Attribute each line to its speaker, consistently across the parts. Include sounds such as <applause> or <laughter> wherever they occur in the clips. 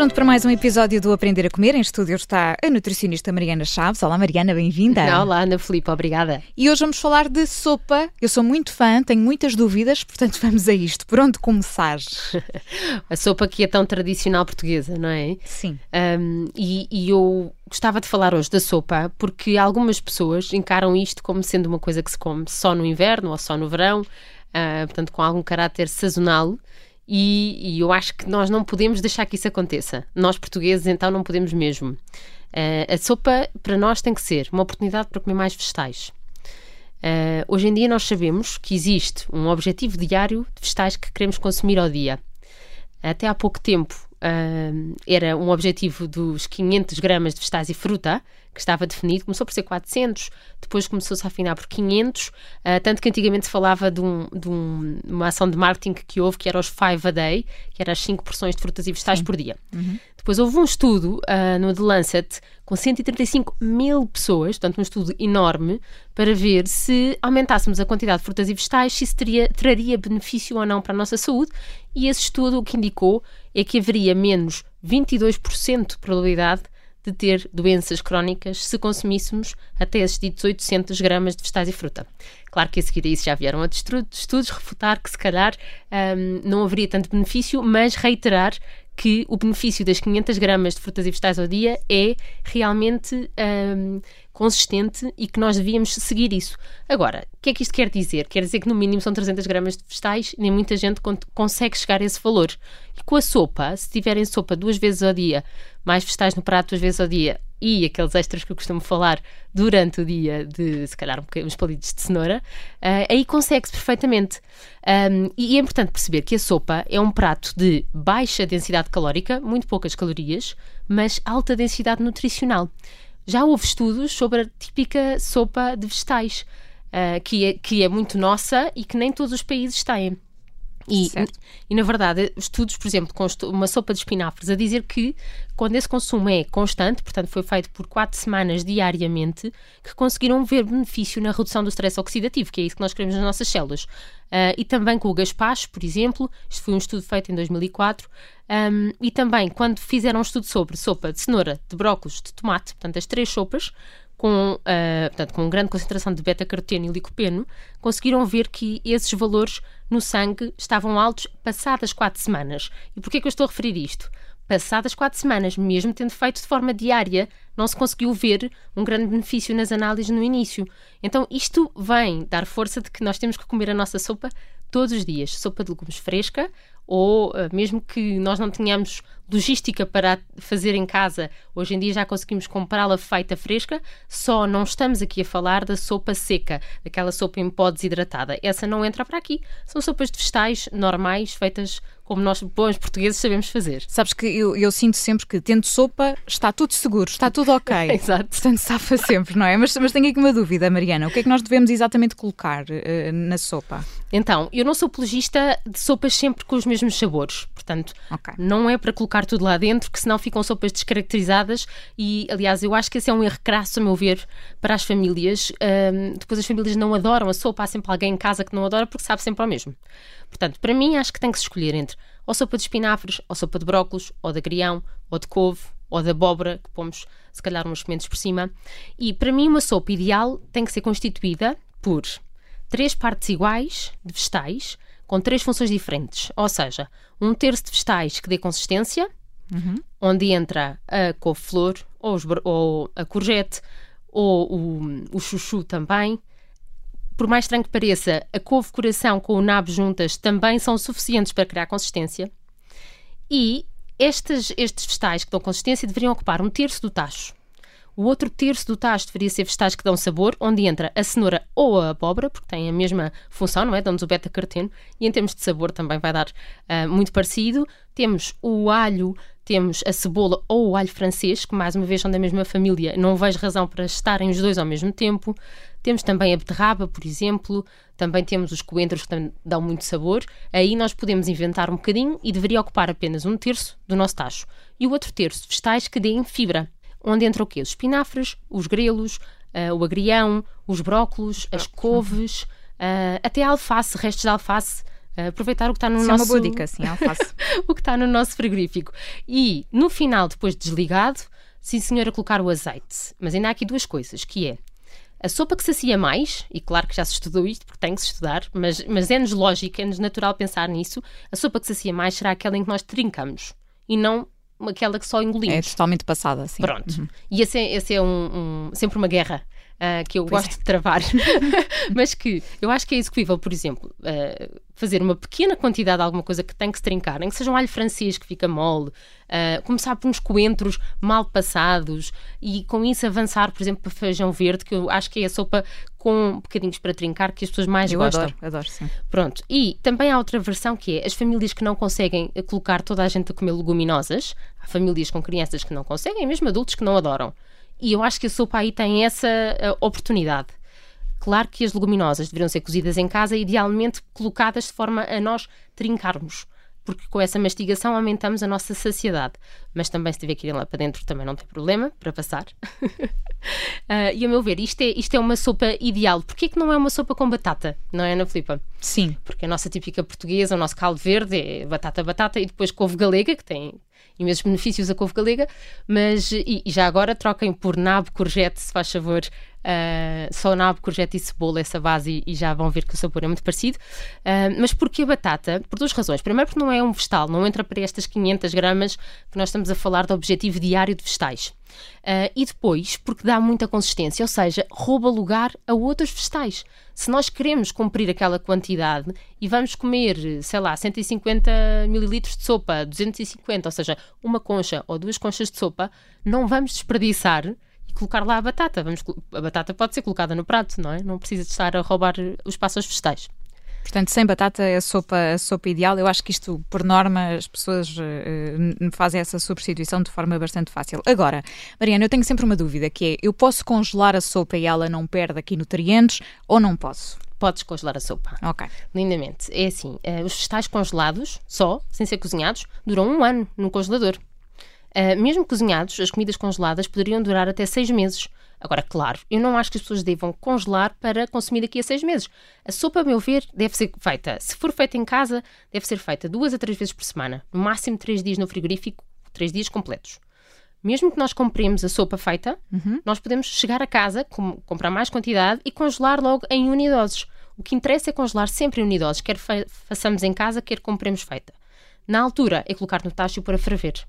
Speaker 1: pronto para mais um episódio do Aprender a Comer. Em estúdio está a nutricionista Mariana Chaves. Olá, Mariana, bem-vinda.
Speaker 2: Olá, Ana Filipe, obrigada.
Speaker 1: E hoje vamos falar de sopa. Eu sou muito fã, tenho muitas dúvidas, portanto <laughs> vamos a isto. Por onde começar? <laughs>
Speaker 2: a sopa que é tão tradicional portuguesa, não é?
Speaker 1: Sim.
Speaker 2: Um, e, e eu gostava de falar hoje da sopa porque algumas pessoas encaram isto como sendo uma coisa que se come só no inverno ou só no verão, uh, portanto com algum caráter sazonal. E, e, eu acho que nós não podemos deixar que isso aconteça. Nós, portugueses, então, não podemos mesmo. Uh, a sopa, para nós, tem que ser uma oportunidade para comer mais vegetais. Uh, hoje em dia, nós sabemos que existe um objetivo diário de vegetais que queremos consumir ao dia. Até há pouco tempo, era um objetivo dos 500 gramas de vegetais e fruta, que estava definido, começou por ser 400, depois começou-se a afinar por 500, uh, tanto que antigamente se falava de, um, de um, uma ação de marketing que houve, que era os 5 a day, que era as 5 porções de frutas e vegetais Sim. por dia. Uhum. Depois houve um estudo uh, no The Lancet com 135 mil pessoas, portanto um estudo enorme, para ver se aumentássemos a quantidade de frutas e vegetais, se isso teria, traria benefício ou não para a nossa saúde, e esse estudo o que indicou é que haveria menos 22% de probabilidade de ter doenças crónicas se consumíssemos até esses ditos 800 gramas de vegetais e fruta. Claro que a seguir a isso já vieram outros estudos refutar que se calhar um, não haveria tanto benefício, mas reiterar que o benefício das 500 gramas de frutas e vegetais ao dia é realmente um, consistente e que nós devíamos seguir isso. Agora, o que é que isto quer dizer? Quer dizer que no mínimo são 300 gramas de vegetais e nem muita gente consegue chegar a esse valor. E com a sopa, se tiverem sopa duas vezes ao dia, mais vegetais no prato duas vezes ao dia e aqueles extras que eu costumo falar durante o dia de, se calhar, um uns palitos de cenoura, uh, aí consegue-se perfeitamente. Um, e é importante perceber que a sopa é um prato de baixa densidade calórica, muito poucas calorias, mas alta densidade nutricional já houve estudos sobre a típica sopa de vegetais, uh, que, é, que é muito nossa e que nem todos os países têm. E, e, na verdade, estudos, por exemplo, com uma sopa de espinafres, a dizer que quando esse consumo é constante, portanto foi feito por 4 semanas diariamente, que conseguiram ver benefício na redução do stress oxidativo, que é isso que nós queremos nas nossas células. Uh, e também com o gaspacho, por exemplo, isto foi um estudo feito em 2004, um, e também quando fizeram um estudo sobre sopa de cenoura, de brócolis, de tomate, portanto as três sopas, com, uh, portanto, com grande concentração de beta-caroteno e licopeno, conseguiram ver que esses valores no sangue estavam altos passadas quatro semanas. E porquê que eu estou a referir isto? Passadas quatro semanas, mesmo tendo feito de forma diária, não se conseguiu ver um grande benefício nas análises no início. Então, isto vem dar força de que nós temos que comer a nossa sopa todos os dias. Sopa de legumes fresca, ou uh, mesmo que nós não tenhamos logística para fazer em casa, hoje em dia já conseguimos comprá-la feita fresca, só não estamos aqui a falar da sopa seca, daquela sopa em pó desidratada. Essa não entra para aqui. São sopas de vegetais normais, feitas como nós, bons portugueses, sabemos fazer.
Speaker 1: Sabes que eu, eu sinto sempre que, tendo sopa, está tudo seguro, está tudo ok. <laughs>
Speaker 2: Exato.
Speaker 1: Portanto, safa sempre, não é? Mas, mas tenho aqui uma dúvida, Mariana. O que é que nós devemos exatamente colocar uh, na sopa?
Speaker 2: Então, eu não sou apologista de sopas sempre com os mesmos sabores. Portanto, okay. não é para colocar tudo lá dentro, que senão ficam sopas descaracterizadas. E, aliás, eu acho que esse é um erro crasso, a meu ver, para as famílias. Um, depois as famílias não adoram a sopa, há sempre alguém em casa que não adora porque sabe sempre ao mesmo. Portanto, para mim, acho que tem que se escolher entre ou sopa de espinafres, ou sopa de brócolos, ou de agrião, ou de couve, ou de abóbora, que pomos se calhar uns sementes por cima. E para mim, uma sopa ideal tem que ser constituída por três partes iguais de vegetais com três funções diferentes. Ou seja, um terço de vegetais que dê consistência, uhum. onde entra a couve-flor, ou, ou, a courgette, ou o, o chuchu também, por mais estranho que pareça, a couve-coração com o nabo juntas também são suficientes para criar consistência. E estes, estes vegetais que dão consistência deveriam ocupar um terço do tacho. O outro terço do tacho deveria ser vegetais que dão sabor, onde entra a cenoura ou a abóbora, porque têm a mesma função, não é? Dão-nos o beta-caroteno. E em termos de sabor também vai dar uh, muito parecido. Temos o alho, temos a cebola ou o alho francês, que mais uma vez são da mesma família. Não vejo razão para estarem os dois ao mesmo tempo. Temos também a beterraba, por exemplo, também temos os coentros que dão muito sabor. Aí nós podemos inventar um bocadinho e deveria ocupar apenas um terço do nosso tacho. E o outro terço, vegetais que deem fibra, onde entra o quê? Os espinafres, os grelos, uh, o agrião, os brócolos, as couves, uh, até a alface, restos de alface Uh, aproveitar o que está no
Speaker 1: Isso
Speaker 2: nosso...
Speaker 1: é uma boa dica, sim, alface. <laughs>
Speaker 2: o que está no nosso frigorífico. E, no final, depois de desligado, sim senhora, colocar o azeite. Mas ainda há aqui duas coisas, que é a sopa que sacia mais, e claro que já se estudou isto, porque tem que se estudar, mas, mas é-nos lógico, é-nos natural pensar nisso, a sopa que sacia mais será aquela em que nós trincamos, e não aquela que só engolimos.
Speaker 1: É totalmente passada, sim.
Speaker 2: Pronto. Uhum. E esse é, esse é um, um, sempre uma guerra uh, que eu pois gosto é. de travar, <laughs> mas que eu acho que é execuível, por exemplo, uh, fazer uma pequena quantidade de alguma coisa que tem que se trincar, nem que seja um alho francês que fica mole, uh, começar por uns coentros mal passados e com isso avançar, por exemplo, para feijão verde, que eu acho que é a sopa com bocadinhos para trincar que as pessoas mais
Speaker 1: eu
Speaker 2: gostam.
Speaker 1: Adoro, adoro, sim.
Speaker 2: Pronto. E também há outra versão que é as famílias que não conseguem colocar toda a gente a comer leguminosas, há famílias com crianças que não conseguem, mesmo adultos que não adoram. E eu acho que a sopa aí tem essa uh, oportunidade. Claro que as leguminosas deveriam ser cozidas em casa, idealmente colocadas de forma a nós trincarmos, porque com essa mastigação aumentamos a nossa saciedade. Mas também, se tiver que ir lá para dentro, também não tem problema para passar. uh, <laughs> e a meu ver, isto é, isto é uma sopa ideal. Porquê que não é uma sopa com batata? Não é, Ana Filipa?
Speaker 1: Sim.
Speaker 2: Porque a nossa típica portuguesa, o nosso caldo verde é batata, batata e depois couve galega, que tem imensos benefícios a couve galega, mas e, e já agora troquem por nabo, courgette, se faz favor, Uh, só nabo, courgette e cebola, essa base, e, e, já vão ver que o sabor é muito parecido. Uh, mas porquê a batata? Por duas razões. Primeiro, porque não é um vegetal, não entra para estas 500 gramas que nós estamos a falar do objetivo diário de vegetais. Uh, e depois, porque dá muita consistência, ou seja, rouba lugar a outros vegetais. Se nós queremos cumprir aquela quantidade e vamos comer, sei lá, 150 mililitros de sopa, 250, ou seja, uma concha ou duas conchas de sopa, não vamos desperdiçar e colocar lá a batata. Vamos, a batata pode ser colocada no prato, não é? Não precisa de estar a roubar os espaço aos vegetais.
Speaker 1: Portanto, sem batata é a sopa, a sopa ideal. Eu acho que isto, por norma, as pessoas uh, fazem essa substituição de forma bastante fácil. Agora, Mariana, eu tenho sempre uma dúvida, que é, eu posso congelar a sopa e ela não perde aqui nutrientes ou não posso?
Speaker 2: Podes congelar a sopa.
Speaker 1: Ok.
Speaker 2: Lindamente. É assim, uh, os vegetais congelados, só, sem ser cozinhados, duram um ano no congelador. Uh, mesmo cozinhados, as comidas congeladas poderiam durar até seis meses. Agora, claro, eu não acho que as pessoas devam congelar para consumir daqui a seis meses. A sopa, a meu ver, deve ser feita, se for feita em casa, deve ser feita duas a três vezes por semana. No máximo três dias no frigorífico, três dias completos. Mesmo que nós compremos a sopa feita, uhum. nós podemos chegar a casa, com, comprar mais quantidade e congelar logo em unidoses. O que interessa é congelar sempre em unidoses, quer fa façamos em casa, quer compremos feita. Na altura, é colocar no tacho para ferver.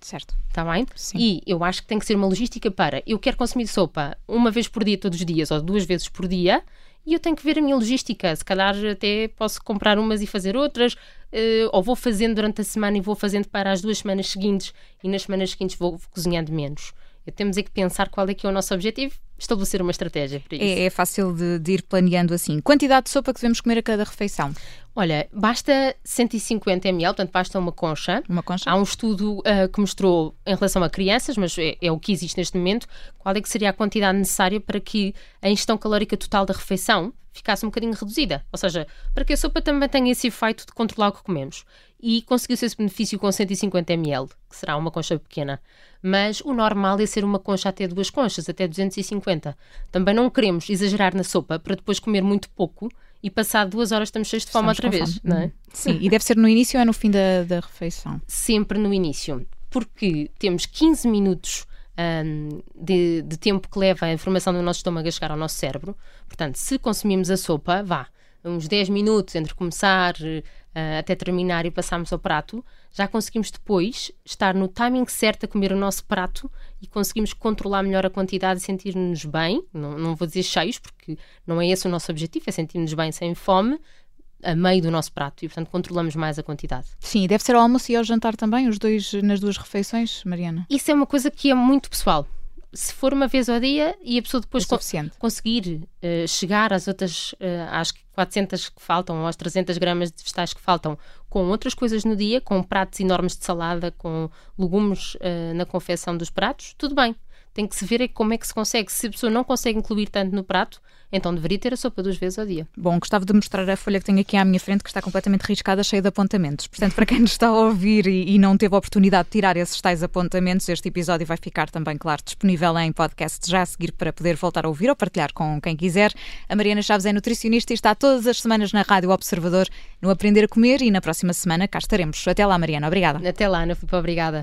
Speaker 1: Certo.
Speaker 2: Está bem?
Speaker 1: Sim.
Speaker 2: E eu acho que tem que ser uma logística para eu quero consumir sopa uma vez por dia, todos os dias, ou duas vezes por dia, e eu tenho que ver a minha logística. Se calhar até posso comprar umas e fazer outras, uh, ou vou fazendo durante a semana e vou fazendo para as duas semanas seguintes, e nas semanas seguintes vou cozinhando menos. Temos é que pensar qual é que é o nosso objetivo, estabelecer uma estratégia para isso.
Speaker 1: É, é fácil de, de, ir planeando assim. Quantidade de sopa que devemos comer a cada refeição?
Speaker 2: Olha, basta 150 ml, portanto basta uma concha.
Speaker 1: Uma concha.
Speaker 2: Há um estudo uh, que mostrou em relação a crianças, mas é, é, o que existe neste momento, qual é que seria a quantidade necessária para que a ingestão calórica total da refeição ficasse um bocadinho reduzida. Ou seja, para que a sopa também tenha esse efeito de controlar o que comemos. E conseguiu-se esse benefício com 150 ml, que será uma concha pequena. Mas o normal é ser uma concha até duas conchas, até 250. Também não queremos exagerar na sopa para depois comer muito pouco e passar duas horas estamos cheios de fome outra vez, fome. não é?
Speaker 1: Sim, e deve ser no início ou é no fim da, da refeição?
Speaker 2: Sempre no início, porque temos 15 minutos um, de, de, tempo que leva a informação do nosso estômago a chegar ao nosso cérebro. Portanto, se consumimos a sopa, vá, uns 10 minutos entre começar uh, até terminar e passarmos ao prato, já conseguimos depois estar no timing certo a comer o nosso prato e conseguimos controlar melhor a quantidade e sentir-nos bem. Não, não vou dizer cheios, porque não é esse o nosso objetivo, é sentir-nos bem sem fome, a meio do nosso prato e, portanto, controlamos mais a quantidade.
Speaker 1: Sim, deve ser ao almoço e ao jantar também, os dois nas duas refeições, Mariana?
Speaker 2: Isso é uma coisa que é muito pessoal. Se for uma vez ao dia e a pessoa depois
Speaker 1: é co
Speaker 2: conseguir uh, chegar às outras, uh, às 400 que faltam, ou às 300 gramas de vegetais que faltam, com outras coisas no dia, com pratos enormes de salada, com legumes uh, na confecção dos pratos, tudo bem tem que se ver é como é que se consegue. Se a pessoa não consegue incluir tanto no prato, então deveria ter a sopa duas vezes ao dia.
Speaker 1: Bom, gostava de mostrar a folha que tenho aqui à minha frente, que está completamente riscada, cheia de apontamentos. Portanto, para quem nos está a ouvir e, e não teve a oportunidade de tirar esses tais apontamentos, este episódio vai ficar também, claro, disponível em podcast já a seguir para poder voltar a ouvir ou partilhar com quem quiser. A Mariana Chaves é nutricionista e está todas as semanas na Rádio Observador no Aprender a Comer e na próxima semana cá estaremos. Até lá, Mariana. Obrigada.
Speaker 2: Até lá, Ana obrigada.